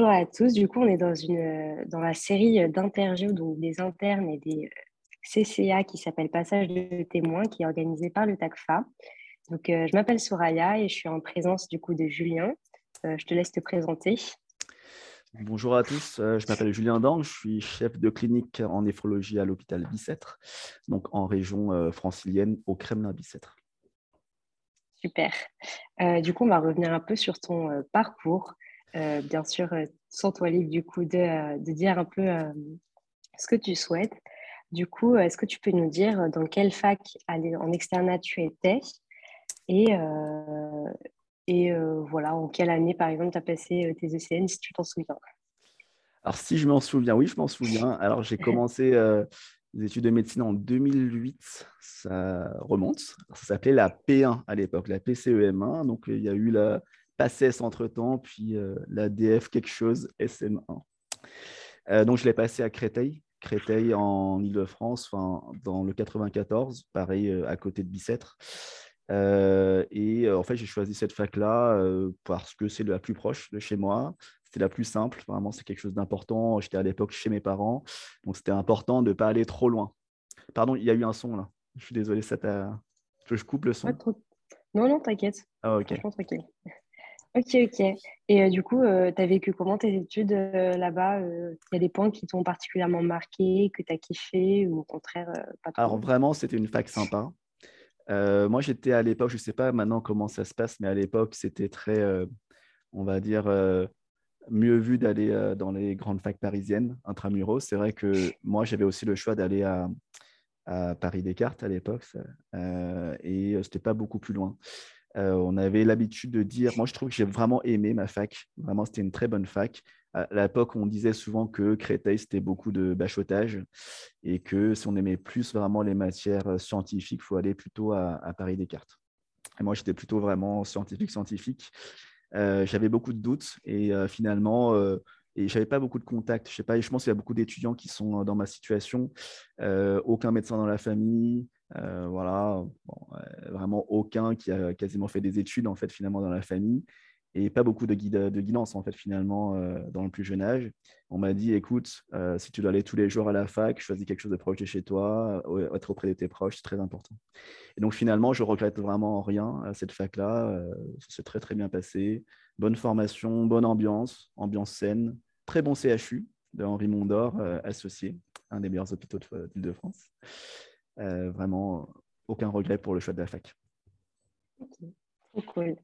bonjour à tous. Du coup, on est dans, une, dans la série d'interviews donc des internes et des CCA qui s'appelle Passage de témoins, qui est organisée par le TACFA. Donc, je m'appelle Soraya et je suis en présence du coup de Julien. je te laisse te présenter. Bonjour à tous, je m'appelle Julien Dang, je suis chef de clinique en néphrologie à l'hôpital Bicêtre, donc en région francilienne au Kremlin-Bicêtre. Super. du coup, on va revenir un peu sur ton parcours. Euh, bien sûr, euh, sans toi libre du coup de, euh, dire un peu ce que tu souhaites. Du coup, est-ce que tu peux nous dire dans quelle fac en externat tu étais et, et voilà, en quelle année, par exemple, tu as passé tes ECN, si tu t'en souviens? Alors, si je m'en souviens, oui, je m'en souviens. Alors, j'ai commencé les études de médecine en 2008, ça remonte. Ça s'appelait la P1 à l'époque, la PCEM1. Donc, il y a eu la PACES entre-temps, puis euh, l'ADF quelque chose, SM1. Euh, donc, je l'ai passé à Créteil, Créteil en Ile-de-France, dans le 94, pareil, euh, à côté de Bicêtre. et en fait, j'ai choisi cette fac-là parce que c'est la plus proche de chez moi. C'était la plus simple. Vraiment, c'est quelque chose d'important. J'étais à l'époque chez mes parents. Donc, c'était important de ne pas aller trop loin. Pardon, il y a eu un son là. Je suis désolé, ça t'a. Je coupe le son. Non, non, t'inquiète. Ah, ok. Ok, ok. Et euh, du coup, euh, tu as vécu comment tes études euh, là-bas Il y a des points qui t'ont particulièrement marqué, que tu as kiffé ou au contraire pas trop? Alors vraiment, c'était une fac sympa. moi, j'étais à l'époque, je ne sais pas maintenant comment ça se passe, mais à l'époque, c'était très, on va dire, mieux vu d'aller dans les grandes facs parisiennes, intramuros. C'est vrai que moi, j'avais aussi le choix d'aller à, à Paris Descartes à l'époque, et c'était pas beaucoup plus loin. Euh, on avait l'habitude de dire, moi je trouve que j'ai vraiment aimé ma fac, vraiment c'était une très bonne fac. À l'époque, on disait souvent que Créteil, c'était beaucoup de bachotage et que si on aimait plus vraiment les matières euh, scientifiques, il faut aller plutôt à, Paris Descartes. Et moi, j'étais plutôt vraiment scientifique-scientifique. Euh, j'avais beaucoup de doutes et finalement, et je n'avais pas beaucoup de contacts. Je sais pas, je pense qu'il y a beaucoup d'étudiants qui sont dans ma situation. aucun médecin dans la famille, euh, voilà, vraiment aucun qui a quasiment fait des études en fait finalement dans la famille et pas beaucoup de, guide, de guidance en fait finalement euh, dans le plus jeune âge. On m'a dit écoute, euh, si tu dois aller tous les jours à la fac, choisis quelque chose de proche de chez toi, être auprès de tes proches, c'est très important. Et donc finalement, je regrette vraiment rien à cette fac là. ça s'est très très bien passé, bonne formation, bonne ambiance, ambiance saine, très bon CHU de Henri Mondor associé, un des meilleurs hôpitaux d'Île-de-France. Euh, vraiment, aucun regret pour le choix de la fac. Ok, cool.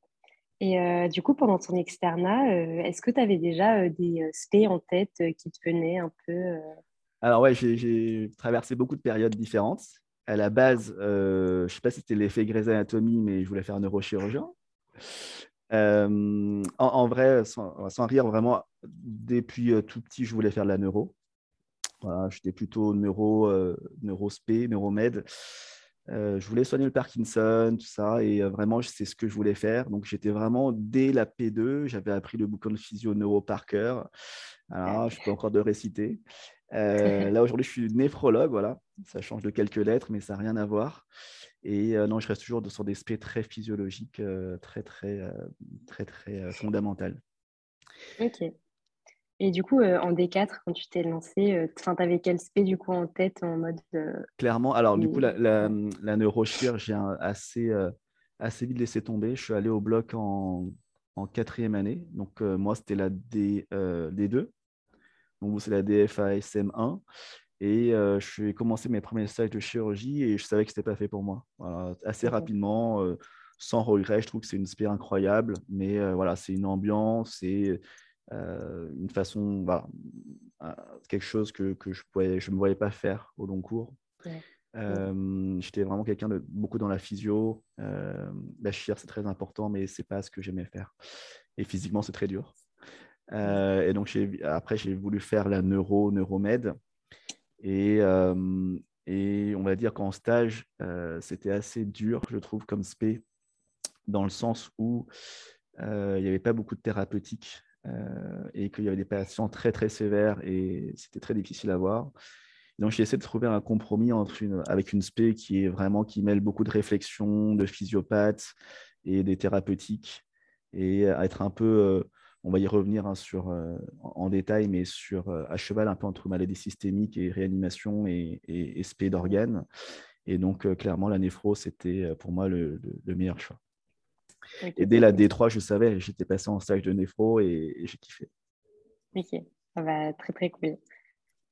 Et euh, du coup, pendant ton externat, euh, est-ce que tu avais déjà des spé en tête qui te venaient un peu Alors ouais, j'ai traversé beaucoup de périodes différentes. À la base, je ne sais pas si c'était l'effet Grey's Anatomy, mais je voulais faire neurochirurgien. En, vrai, sans, sans, rire, vraiment, depuis tout petit, je voulais faire de la neuro. Voilà, j'étais plutôt neuro, euh, neurospé, neuromed. Euh, je voulais soigner le Parkinson, tout ça, et euh, vraiment, c'est ce que je voulais faire. Donc, j'étais vraiment dès la P2, j'avais appris le bouquin de physio neuro par cœur. Alors, je peux encore de réciter. là, aujourd'hui, je suis néphrologue, voilà. Ça change de quelques lettres, mais ça n'a rien à voir. Et non, je reste toujours sur des aspects très physiologiques, très, très, très, très fondamentales. Ok. Et du coup, euh, en D4, quand tu t'es lancé, euh, tu avais quel spé du coup en tête en mode euh, Clairement, alors du coup, la, la, la j'ai assez, assez vite laissé tomber. Je suis allé au bloc en, en quatrième année. Donc, moi, c'était la D, D2. Donc, c'est la DFASM1. Et je suis commencé mes premiers stages de chirurgie et je savais que ce n'était pas fait pour moi. assez rapidement, sans regret, je trouve que c'est une spé incroyable. Mais voilà, c'est une ambiance, c'est euh, une façon, bah, euh, quelque chose que, que je ne je me voyais pas faire au long cours. Euh, j'étais vraiment quelqu'un de beaucoup dans la physio. la chire, c'est très important, mais c'est pas ce que j'aimais faire. Et physiquement, c'est très dur. et donc, après, j'ai voulu faire la neuro, neuromed. Et, et on va dire qu'en stage, c'était assez dur, je trouve, comme spé, dans le sens où il n'y avait pas beaucoup de thérapeutique. Euh, et qu'il y avait des patients très très sévères et c'était très difficile à voir. Donc j'ai essayé de trouver un compromis avec une spé qui est vraiment qui mêle beaucoup de réflexion, de physiopathe et des thérapeutiques et à être un peu, euh, on va y revenir hein, sur, en, détail, mais sur, à cheval un peu entre maladie systémique et réanimation et, et, SP d'organes. Et donc, clairement, la néphro, c'était pour moi le, meilleur choix. Et dès la D3, je savais, j'étais passé en stage de néphro et, j'ai kiffé. Ok, ça va très très cool.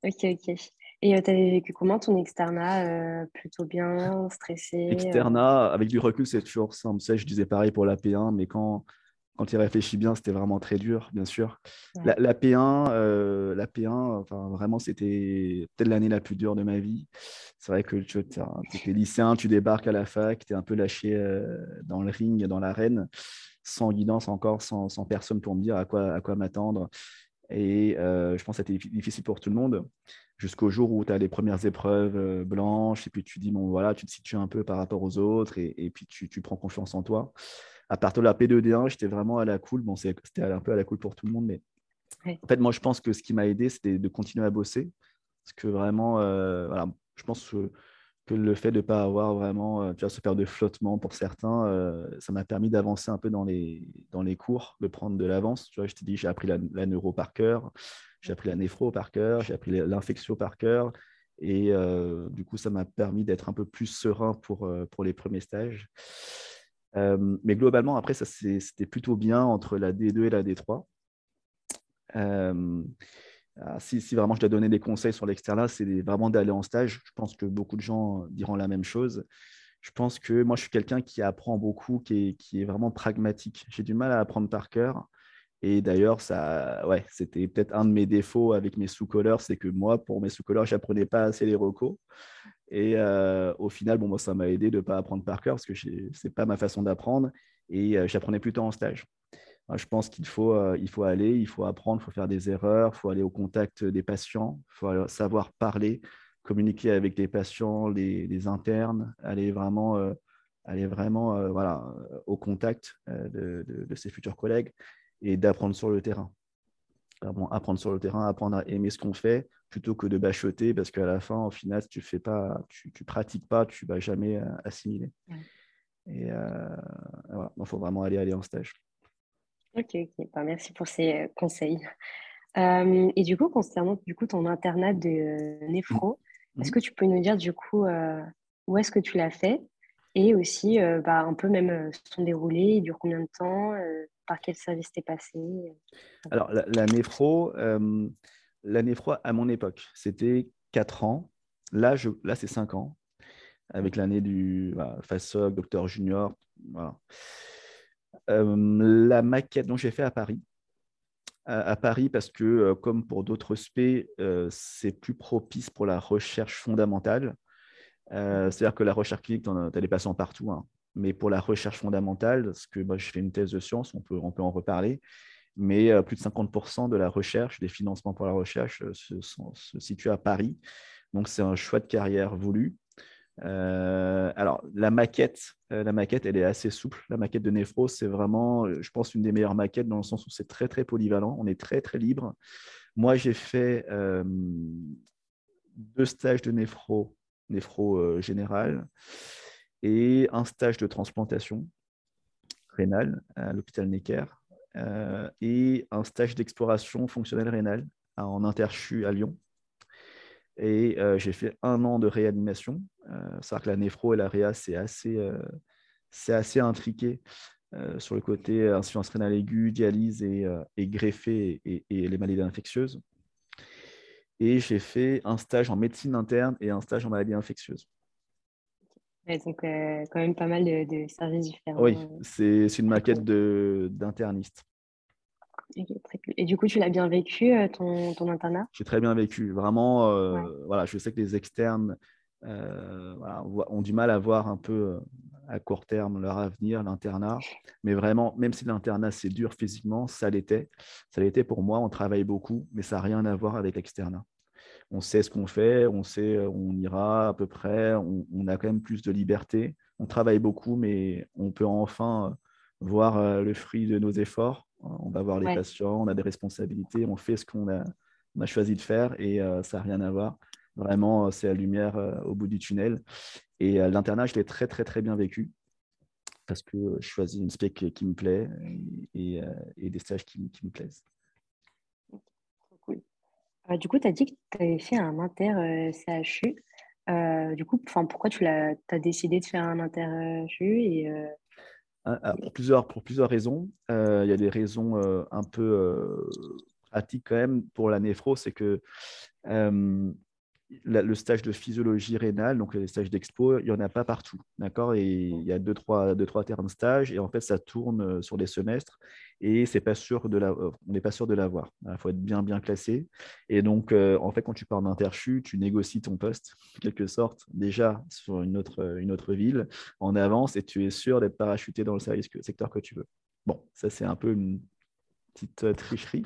Ok, ok. Et tu avais vécu comment ton externat Plutôt bien, stressé Externat, avec du recul, c'est toujours simple. Ça, je disais pareil pour la P1, mais quand, quand il réfléchit bien, c'était vraiment très dur, bien sûr. La, P1, euh, la P1 enfin, vraiment, c'était peut-être l'année la plus dure de ma vie. C'est vrai que tu étais lycéen, tu débarques à la fac, tu es un peu lâché euh, dans le ring, dans l'arène, sans guidance encore, sans, sans, personne pour me dire à quoi, à quoi m'attendre. Et euh, je pense que c'était difficile pour tout le monde, jusqu'au jour où tu as les premières épreuves blanches, et puis tu dis, bon, voilà, tu te situes un peu par rapport aux autres, et, et puis tu, tu prends confiance en toi à partir de la P2D1, j'étais vraiment à la cool. Bon, c'était un peu à la cool pour tout le monde, mais en fait, moi, je pense que ce qui m'a aidé, c'était de continuer à bosser. Parce que vraiment, euh, voilà, je pense que, le fait de ne pas avoir vraiment euh, tu vois, ce père de flottement pour certains, euh, ça m'a permis d'avancer un peu dans les, dans les cours, de prendre de l'avance. Tu vois, je t'ai dit, j'ai appris la, neuro par cœur, j'ai appris la néphro par cœur, j'ai appris l'infection par cœur. Et du coup, ça m'a permis d'être un peu plus serein pour, pour les premiers stages. Euh, mais globalement, après, ça c'était plutôt bien entre la D2 et la D3. Euh, ah, si, vraiment je dois donner des conseils sur l'externat, c'est vraiment d'aller en stage. Je pense que beaucoup de gens diront la même chose. Je pense que moi, je suis quelqu'un qui apprend beaucoup, qui est, qui est vraiment pragmatique. J'ai du mal à apprendre par cœur. Et d'ailleurs, ça, ouais, c'était peut-être un de mes défauts avec mes sous-colleurs, c'est que moi, pour mes sous-colleurs, je n'apprenais pas assez les recos. Et euh, au final, bon, moi, ça m'a aidé de ne pas apprendre par cœur parce que ce n'est pas ma façon d'apprendre. Et euh, j'apprenais plutôt en stage. je pense qu'il faut, euh, faut aller, il faut apprendre, il faut faire des erreurs, il faut aller au contact des patients, il faut savoir parler, communiquer avec les patients, les, internes, aller vraiment, aller vraiment voilà, au contact de, ses futurs collègues et d'apprendre sur le terrain. apprendre sur le terrain, apprendre à aimer ce qu'on fait, plutôt que de bachoter, parce qu'à la fin, au final, si tu fais pas, tu, tu pratiques pas, tu vas jamais euh, assimiler. Et euh, voilà, il faut vraiment aller, aller en stage. Ok, ok. Bah, merci pour ces euh, conseils. et du coup, concernant du coup, ton internat de néphro, mmh. est-ce que tu peux nous dire du coup où est-ce que tu l'as fait? Et aussi bah, un peu même son déroulé, il dure combien de temps, par quel service t'es passé Alors, la, la néphro, froide, à mon époque, c'était 4 ans. Là, là c'est 5 ans, avec l'année du bah, FASOC, Docteur Junior. Euh, la maquette dont j'ai fait à Paris, à, Paris parce que, euh, comme pour d'autres SP, euh, c'est plus propice pour la recherche fondamentale. C'est-à-dire que la recherche clinique, tu as des patients partout. Hein. Mais pour la recherche fondamentale, parce que moi, je fais une thèse de science, on peut, on peut en reparler, mais euh, plus de 50% de la recherche, des financements pour la recherche euh, se, se, situent à Paris. Donc, c'est un choix de carrière voulu. Euh, alors, la maquette, la maquette, elle est assez souple. La maquette de Néphro, c'est vraiment, je pense, une des meilleures maquettes dans le sens où c'est très, très polyvalent. On est très, très libre. Moi, j'ai fait deux stages de néphro, néphro général, et un stage de transplantation rénale à l'hôpital Necker. Euh, et un stage d'exploration fonctionnelle rénale en interchu à Lyon. Et euh, j'ai fait un an de réanimation. Euh, C'est-à-dire que la néphro et la réa, c'est assez, euh, assez intriqué sur le côté insuffisance rénale aiguë, dialyse et, et greffé et, les maladies infectieuses. Et j'ai fait un stage en médecine interne et un stage en maladies infectieuses. donc, quand même pas mal de, services différents. Oui, c'est une maquette d'interniste. Et du coup, tu l'as bien vécu, euh, ton, ton internat? J'ai très bien vécu. Vraiment, euh, voilà, je sais que les externes euh, ont du mal à voir un peu à court terme leur avenir, l'internat. Mais vraiment, même si l'internat, c'est dur physiquement, ça l'était. Ça l'était pour moi. On travaille beaucoup, mais ça n'a rien à voir avec l'externat. On sait ce qu'on fait, on sait où on ira à peu près, on, on, a quand même plus de liberté. On travaille beaucoup, mais on peut enfin voir le fruit de nos efforts on va voir les patients, on a des responsabilités, on fait ce qu'on a, a, choisi de faire et euh, ça n'a rien à voir. Vraiment, euh, c'est la lumière euh, au bout du tunnel. Et l'internat, je l'ai très, très, très bien vécu. parce que je choisis une spec qui me plaît et, des stages qui, me plaisent. Cool. du coup, tu as dit que tu avais fait un inter CHU. du coup, pourquoi tu as, décidé de faire un inter CHU et, ah, ah, pour, plusieurs, pour plusieurs raisons. Il y a des raisons un peu pratiques quand même pour la néphro, c'est que le stage de physiologie rénale, donc les stages d'expo, il n'y en a pas partout. D'accord? Et il y a deux trois, deux, trois termes stage, et en fait, ça tourne euh, sur des semestres, et c'est pas sûr de la, euh, on n'est pas sûr de l'avoir. Il faut être bien, bien classé. Et donc, euh, en fait, quand tu pars en interchu, tu négocies ton poste, en quelque sorte, déjà sur une autre, une autre ville, en avance, et tu es sûr d'être parachuté dans le service secteur que tu veux. Bon, ça, c'est un peu une petite tricherie.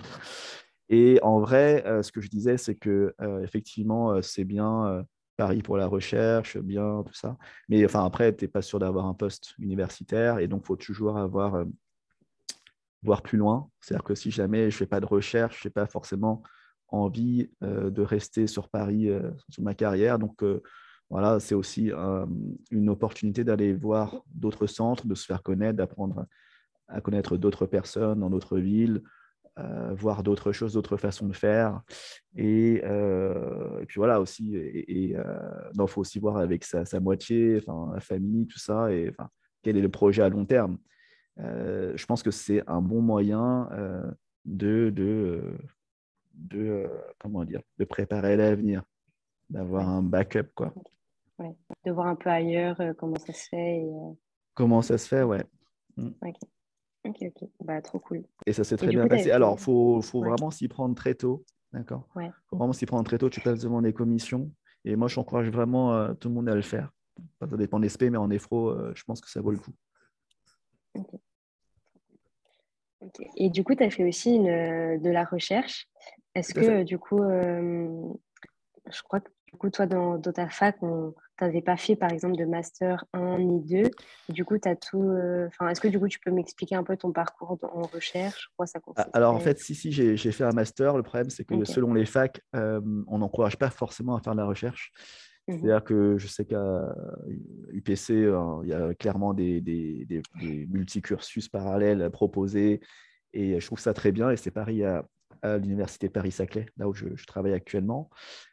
Et en vrai, euh, ce que je disais, c'est que euh, effectivement, euh, c'est bien Paris pour la recherche, bien tout ça. Mais enfin, après, tu n'es pas sûr d'avoir un poste universitaire et donc il faut toujours avoir voir plus loin. C'est-à-dire que si jamais je ne fais pas de recherche, je n'ai pas forcément envie de rester sur Paris sur ma carrière. Donc voilà, c'est aussi une opportunité d'aller voir d'autres centres, de se faire connaître, d'apprendre à connaître d'autres personnes dans d'autres villes, euh, voir d'autres choses, d'autres façons de faire. Et, euh, puis voilà aussi, et, euh, faut aussi voir avec sa, moitié, enfin, la famille, tout ça, et enfin, quel est le projet à long terme. je pense que c'est un bon moyen de, de, de comment dire, de préparer l'avenir, d'avoir un backup. Quoi. De voir un peu ailleurs comment ça se fait. Comment ça se fait, ouais. Mm. Ok, ok. Bah, trop cool. Et ça s'est très bien passé. Alors, il faut, faut vraiment s'y prendre très tôt. D'accord? Il faut vraiment s'y prendre très tôt. Tu passes devant des commissions. Et moi, j'encourage vraiment euh, tout le monde à le faire. Ça dépend des SP, mais en effro, euh, je pense que ça vaut le coup. Ok. Et du coup, tu as fait aussi une, euh, de la recherche. Est-ce que, du coup, je crois que du coup, toi, dans, dans ta fac, on tu n'avais pas fait, par exemple, de master 1 ni 2. du coup, tu as tout. Euh, enfin, Est-ce que du coup, tu peux m'expliquer un peu ton parcours en recherche? Quoi ça ah, Alors, en fait, si, si, j'ai fait un master. Le problème, c'est que selon les facs, euh, on n'encourage pas forcément à faire de la recherche. Mmh C'est-à-dire que je sais qu'à UPC, euh, il y a clairement des, des, des, des multicursus parallèles proposés. Et je trouve ça très bien. Et c'est pareil à, à l'université Paris-Saclay, là où je, travaille actuellement.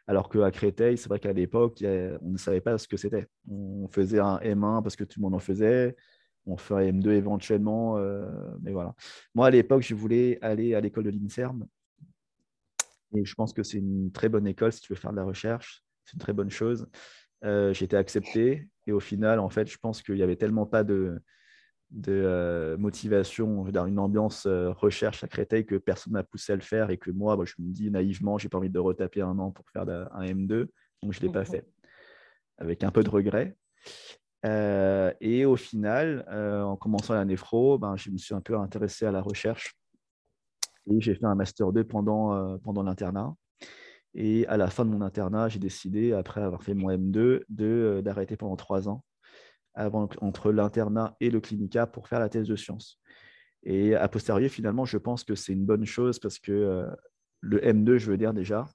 Alors qu'à Créteil, c'est vrai qu'à l'époque, on ne savait pas ce que c'était. On faisait un M1 parce que tout le monde en faisait. On un M2 éventuellement. Euh, mais voilà. Moi, à l'époque, je voulais aller à l'école de l'INSERM. Et je pense que c'est une très bonne école si tu veux faire de la recherche. C'est une très bonne chose. Euh, été accepté. Et au final, en fait, je pense qu'il n'y avait tellement pas de, de euh, motivation, dans une ambiance euh, recherche à Créteil que personne m'a poussé à le faire et que moi, je me dis naïvement, j'ai pas envie de retaper un an pour faire un M2, donc je ne l'ai pas fait, avec un peu de regret. Euh, et au final, en commençant la néphro, ben, je me suis un peu intéressé à la recherche et j'ai fait un master 2 pendant, pendant l'internat. Et à la fin de mon internat, j'ai décidé, après avoir fait mon M2, d'arrêter pendant trois ans avant, entre l'internat et le clinica pour faire la thèse de sciences. Et a posteriori, finalement, je pense que c'est une bonne chose parce que euh, le M2, je veux dire déjà,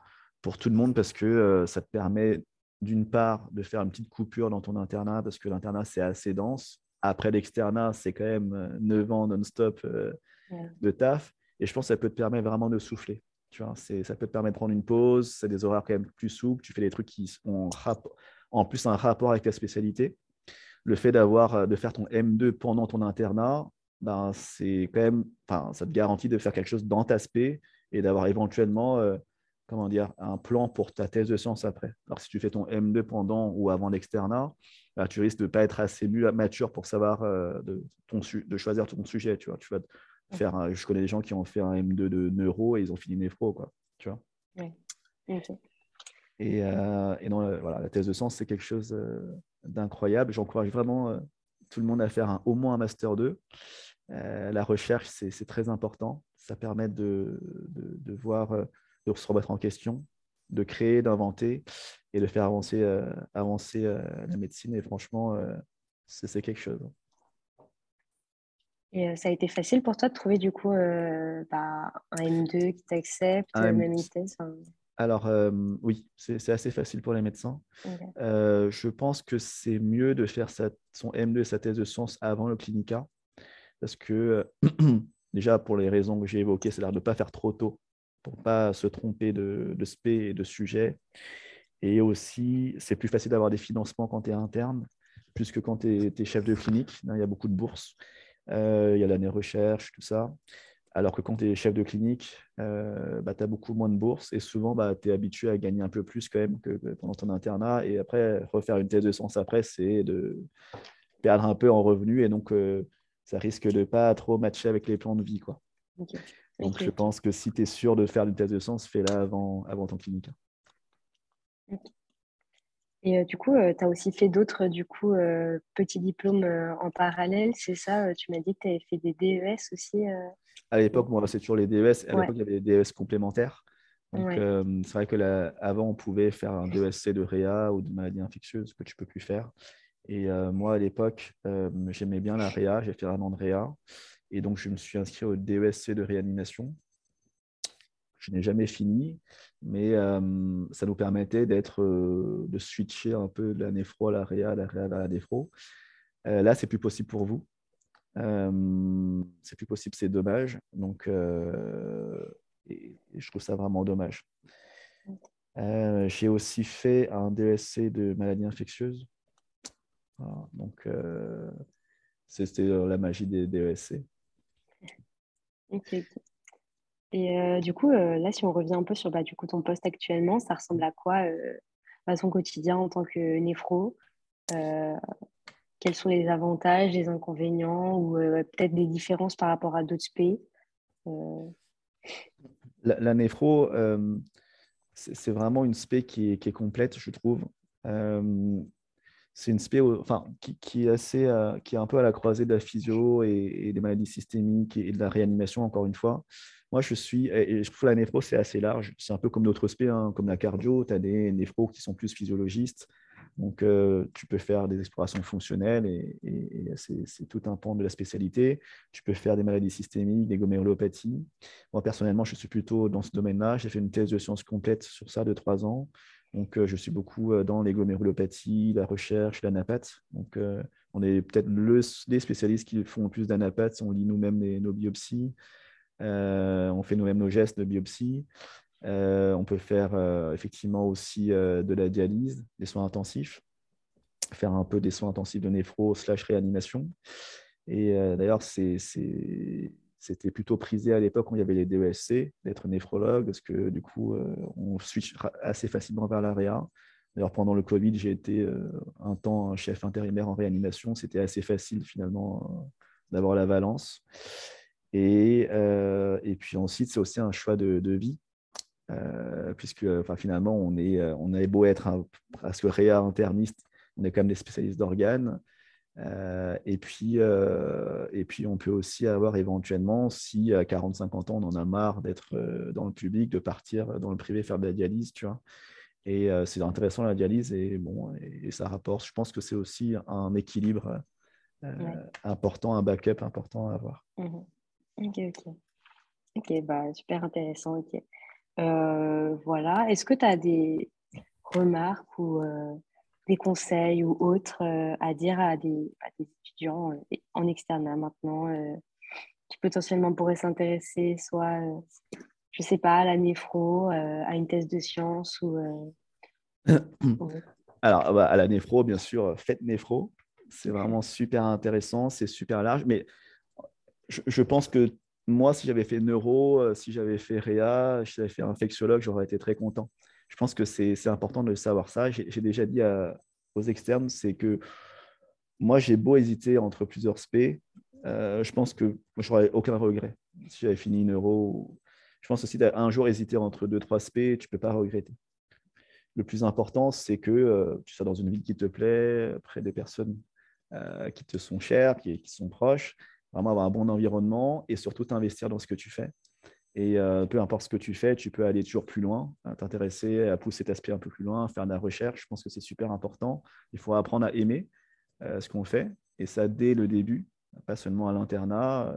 pour tout le monde, parce que euh, ça te permet d'une part de faire une petite coupure dans ton internat, parce que l'internat, c'est assez dense. Après l'externat, c'est quand même 9 euh, ans non-stop de taf. Et je pense que ça peut te permettre vraiment de souffler. Tu vois, ça peut te permettre de prendre une pause, c'est des horaires quand même plus souples, tu fais des trucs qui ont en plus un rapport avec ta spécialité le fait d'avoir euh, de faire ton M2 pendant ton internat, ben, c'est quand même, enfin, ça te garantit de faire quelque chose dans ta spé et d'avoir éventuellement, euh, comment dire, un plan pour ta thèse de sciences après. Alors si tu fais ton M2 pendant ou avant l'externat, ben, tu risques de ne pas être assez mature pour savoir euh, de, ton de choisir ton sujet. Tu vois, tu vas faire, je connais des gens qui ont fait un M2 de neuro et ils ont fini néphro, quoi. Tu vois. Et, et non, voilà, la thèse de sciences, c'est quelque chose d'incroyable. J'encourage vraiment euh, tout le monde à faire au moins un Master 2. Euh, la recherche, c'est très important. Ça permet de, de, voir, euh, de se remettre en question, de créer, d'inventer et de faire avancer, avancer la médecine. Et franchement, c'est quelque chose. Et ça a été facile pour toi de trouver du coup bah, un M2 qui t'accepte, même une thèse Alors, oui, c'est assez facile pour les médecins. je pense que c'est mieux de faire son M2 et sa thèse de sciences avant le clinica, parce que déjà, pour les raisons que j'ai évoquées, c'est-à-dire de ne pas faire trop tôt, pour ne pas se tromper de, de spé et de sujet. Et aussi, c'est plus facile d'avoir des financements quand tu es interne, plus que quand tu es, chef de clinique. Il y a beaucoup de bourses, il y a l'année recherche, tout ça. Alors que quand tu es chef de clinique, euh, bah, tu as beaucoup moins de bourses et souvent, bah, tu es habitué à gagner un peu plus quand même que, pendant ton internat. Et après, refaire une thèse de sens après, c'est de perdre un peu en revenus et donc euh, ça risque de pas trop matcher avec les plans de vie. Quoi. Donc, je pense que si tu es sûr de faire une thèse de sens, fais-la avant, avant ton clinique. Et euh, du coup, tu as aussi fait d'autres du coup, petits diplômes en parallèle, c'est ça Tu m'as dit que tu avais fait des DES aussi à l'époque, moi, c'est toujours les DES. À l'époque, il y avait des DES complémentaires. Donc, euh, c'est vrai que avant, on pouvait faire un DESC de réa ou de maladie infectieuse que tu peux plus faire. Et euh, moi, à l'époque, euh, j'aimais bien la réa. J'ai fait un an de réa. Et donc, je me suis inscrit au DESC de réanimation. Je n'ai jamais fini, mais ça nous permettait d'être, de switcher un peu de la néphro à la réa, la réa à la néphro. là, c'est plus possible pour vous c'est plus possible, c'est dommage. Donc, je trouve ça vraiment dommage. J'ai aussi fait un DSC de maladies infectieuses. donc, c'était la magie des DSC. Et du coup, là, si on revient un peu sur bah, du coup, ton poste actuellement, ça ressemble à quoi à son quotidien en tant que néphro? Quels sont les avantages, les inconvénients ou euh, peut-être des différences par rapport à d'autres pays? Euh? la, néphro, euh, c'est vraiment une spé qui est, complète, je trouve. C'est une spé qui, est assez, est un peu à la croisée de la physio et, des maladies systémiques et, de la réanimation, encore une fois. Moi, je suis, et je trouve la néphro, c'est assez large. C'est un peu comme d'autres spé, hein, comme la cardio. Tu as des néphros qui sont plus physiologistes. Donc, euh, tu peux faire des explorations fonctionnelles et, c'est tout un pan de la spécialité. Tu peux faire des maladies systémiques, des glomérulopathies. Moi, personnellement, je suis plutôt dans ce domaine-là. J'ai fait une thèse de sciences complète sur ça de trois ans. Donc, euh, je suis beaucoup euh, dans les glomérulopathies, la recherche, l'anapath. Donc, on est peut-être le, les spécialistes qui font le plus d'anapath. On lit nous-mêmes nos biopsies. on fait nous-mêmes nos gestes de biopsie. Euh, on peut faire euh, effectivement aussi euh, de la dialyse, des soins intensifs, faire un peu des soins intensifs de néphro slash réanimation. Et d'ailleurs, c'était plutôt prisé à l'époque où il y avait les DESC, d'être néphrologue, parce que du coup, on switch assez facilement vers la réa. D'ailleurs, pendant le Covid, j'ai été un temps chef intérimaire en réanimation. C'était assez facile finalement d'avoir la valence. Et, et puis ensuite, c'est aussi un choix de, vie euh, puisque finalement, on, est, euh, on beau être un, presque réa interniste, on est quand même des spécialistes d'organes. Euh, et, puis, et puis, on peut aussi avoir éventuellement, si à 40-50 ans, on en a marre d'être dans le public, de partir dans le privé faire de la dialyse, tu vois. Et c'est intéressant la dialyse et, bon, et, ça rapporte. Je pense que c'est aussi un équilibre important, un backup important à avoir. Mmh ok, ok. Ok, bah, super intéressant. Ok. Euh, voilà. Est-ce que tu as des remarques ou euh, des conseils ou autres euh, à dire à des, étudiants en externe maintenant qui potentiellement pourraient s'intéresser soit, je sais pas, à la néphro, à une thèse de sciences ou... Alors, bah, à la néphro, bien sûr, faites néphro. C'est vraiment super intéressant, c'est super large. Mais je pense que moi, si j'avais fait neuro, euh, si j'avais fait réa, si j'avais fait infectiologue, j'aurais été très content. Je pense que c'est important de savoir ça. J'ai déjà dit aux externes, c'est que moi, j'ai beau hésiter entre plusieurs spé, euh, je pense que j'aurais aucun regret si j'avais fini neuro. Je pense aussi un jour hésiter entre deux, trois spé, tu ne peux pas regretter. Le plus important, c'est que euh, tu sois dans une ville qui te plaît, près des personnes qui te sont chères, qui, qui sont proches, vraiment avoir un bon environnement et surtout t'investir dans ce que tu fais. Et peu importe ce que tu fais, tu peux aller toujours plus loin, t'intéresser à pousser cet aspect un peu plus loin, faire de la recherche. Je pense que c'est super important. Il faut apprendre à aimer ce qu'on fait et ça dès le début. pas seulement à l'internat.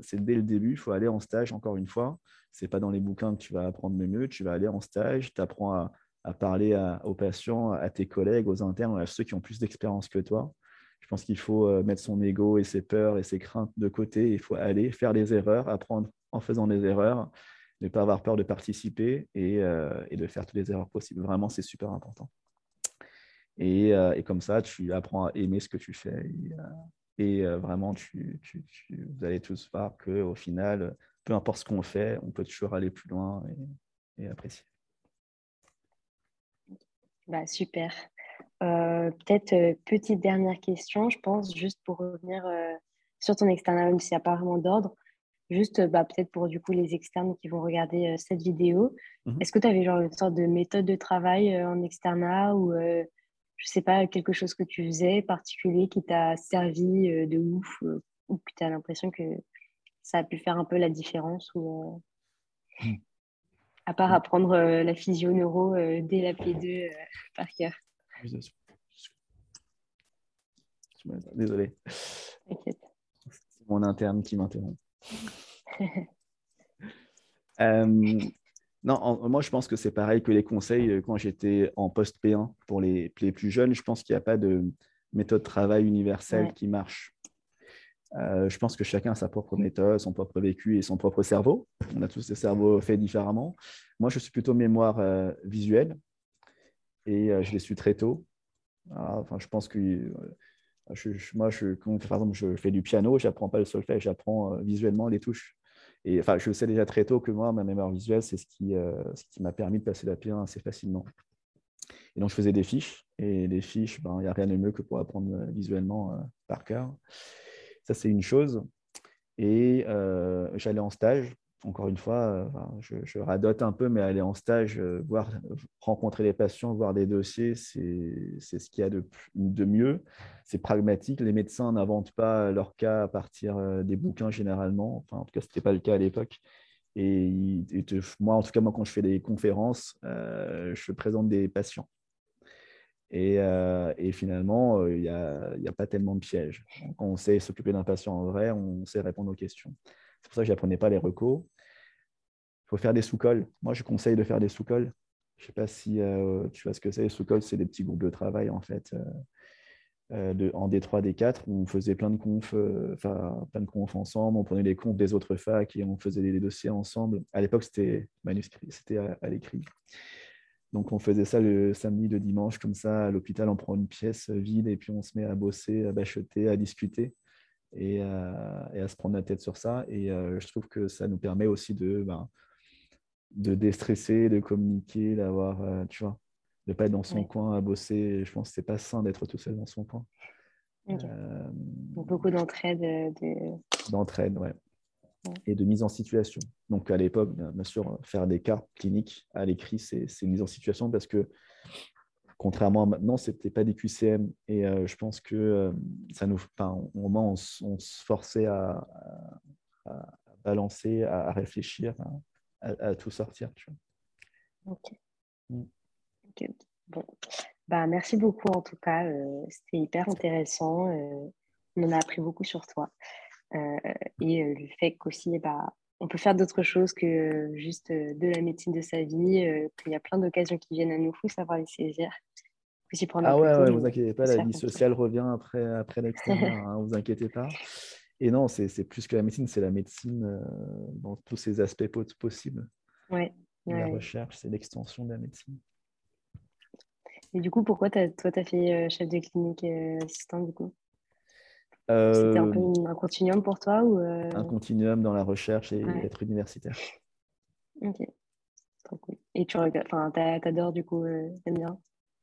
C'est dès le début, il faut aller en stage, encore une fois. Ce n'est pas dans les bouquins que tu vas apprendre le mieux, tu vas aller en stage, tu apprends à, à parler aux patients, à tes collègues, aux internes, à ceux qui ont plus d'expérience que toi. Je pense qu'il faut mettre son ego et ses peurs et ses craintes de côté. Il faut aller faire des erreurs, apprendre en faisant des erreurs, ne pas avoir peur de participer et, euh, de faire toutes les erreurs possibles. Vraiment, c'est super important. Et, euh, comme ça, tu apprends à aimer ce que tu fais. Et, vraiment, tu, vous allez tous voir qu'au final, peu importe ce qu'on fait, on peut toujours aller plus loin et apprécier. Bah, super. Euh, peut-être euh, petite dernière question, je pense, juste pour revenir euh, sur ton externat, même s'il n'y a pas vraiment d'ordre. Juste bah, peut-être pour du coup les externes qui vont regarder cette vidéo. Mmh Est-ce que tu avais genre une sorte de méthode de travail en externat ou je sais pas, quelque chose que tu faisais particulier qui t'a servi de ouf ou que tu as l'impression que ça a pu faire un peu la différence ou mmh à part apprendre euh, la physio neuro euh, dès la P2 euh, par cœur. Désolé. C'est mon interne qui m'interrompt. non, moi je pense que c'est pareil que les conseils quand j'étais en post P1 pour les, plus jeunes. Je pense qu'il n'y a pas de méthode de travail universelle qui marche. Euh, je pense que chacun a sa propre méthode, son propre vécu et son propre cerveau. On a tous des cerveaux faits différemment. Moi, je suis plutôt mémoire euh, visuelle et euh, je l'ai su très tôt. Ah, enfin, je pense que moi, je, par exemple, je fais du piano, j'apprends pas le solfège, j'apprends visuellement les touches. Et enfin, je sais déjà très tôt que moi, ma mémoire visuelle, c'est ce qui, ce qui m'a permis de passer la P1 assez facilement. Et donc, je faisais des fiches. Et les fiches, ben, il n'y a rien de mieux que pour apprendre visuellement par cœur. Ça, c'est une chose. Et euh, j'allais en stage. Encore une fois, euh, je, radote un peu, mais aller en stage, euh, voir, rencontrer les patients, voir des dossiers, c'est ce qu'il y a de, de mieux. C'est pragmatique. Les médecins n'inventent pas leur cas à partir des bouquins généralement. Enfin, en tout cas, ce n'était pas le cas à l'époque. Et, moi, en tout cas, moi, quand je fais des conférences, je présente des patients. Euh, et, finalement, euh, il n'y a, pas tellement de pièges. Quand on sait s'occuper d'un patient en vrai, on sait répondre aux questions. C'est pour ça que je n'apprenais pas les recos. Il faut faire des sous-cols. Moi, je conseille de faire des sous-cols. Je ne sais pas si euh, tu vois ce que c'est. Les sous-cols, c'est des petits groupes de travail, en fait, de, en D3, D4, où on faisait plein de confs, plein de confs ensemble. On prenait les comptes des autres facs et on faisait des, dossiers ensemble. À l'époque, c'était manuscrit, c'était à l'écrit. Donc on faisait ça le samedi, le dimanche, comme ça, à l'hôpital, on prend une pièce vide et puis on se met à bosser, à bachoter, à discuter et, à, se prendre la tête sur ça. Et euh, je trouve que ça nous permet aussi de, ben, de déstresser, de communiquer, d'avoir, euh, tu vois, de ne pas être dans son coin à bosser. Je pense que ce n'est pas sain d'être tout seul dans son coin. Euh, beaucoup d'entraide. D'entraide, ouais et de mise en situation. Donc à l'époque, bien, sûr, faire des cas cliniques à l'écrit, c'est mise en situation parce que contrairement à maintenant, ce n'était pas des QCM. Et euh, je pense que euh, ça nous, au moment, on, on se forçait à, balancer, à, réfléchir, à, tout sortir. Tu vois. Ok. Mm. Bon. Bah, merci beaucoup en tout cas. Euh, c'était hyper intéressant. on en a appris beaucoup sur toi. Euh, et euh, le fait qu'aussi, bah, on peut faire d'autres choses que juste euh, de la médecine de sa vie, qu'il y a plein d'occasions qui viennent à nous, il faut savoir les saisir. ah ouais, ouais, vous inquiétez pas, la vie sociale revient après, après l'extérieur, hein, vous inquiétez pas. Et non, c'est plus que la médecine, c'est la médecine dans tous ses aspects possibles. Ouais, la recherche, c'est l'extension de la médecine. Et du coup, pourquoi toi, tu as fait chef de clinique assistant du coup? C'était un peu euh, un continuum pour toi ou euh, Un continuum dans la recherche et être universitaire. Ok, trop cool. Et tu regardes, enfin, t'adores du coup, euh, t'aimes bien?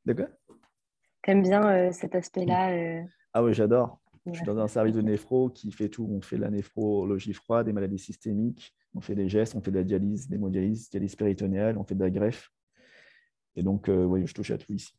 De quoi? T'aimes bien cet aspect-là Ah oui, j'adore. Je suis dans un service de néphro qui fait tout. On fait la néphrologie froide, des maladies systémiques, on fait des gestes, on fait de la dialyse, des l'hémodialyse, dialyse péritonéale, on fait de la greffe. Et donc, oui, je touche à tout ici.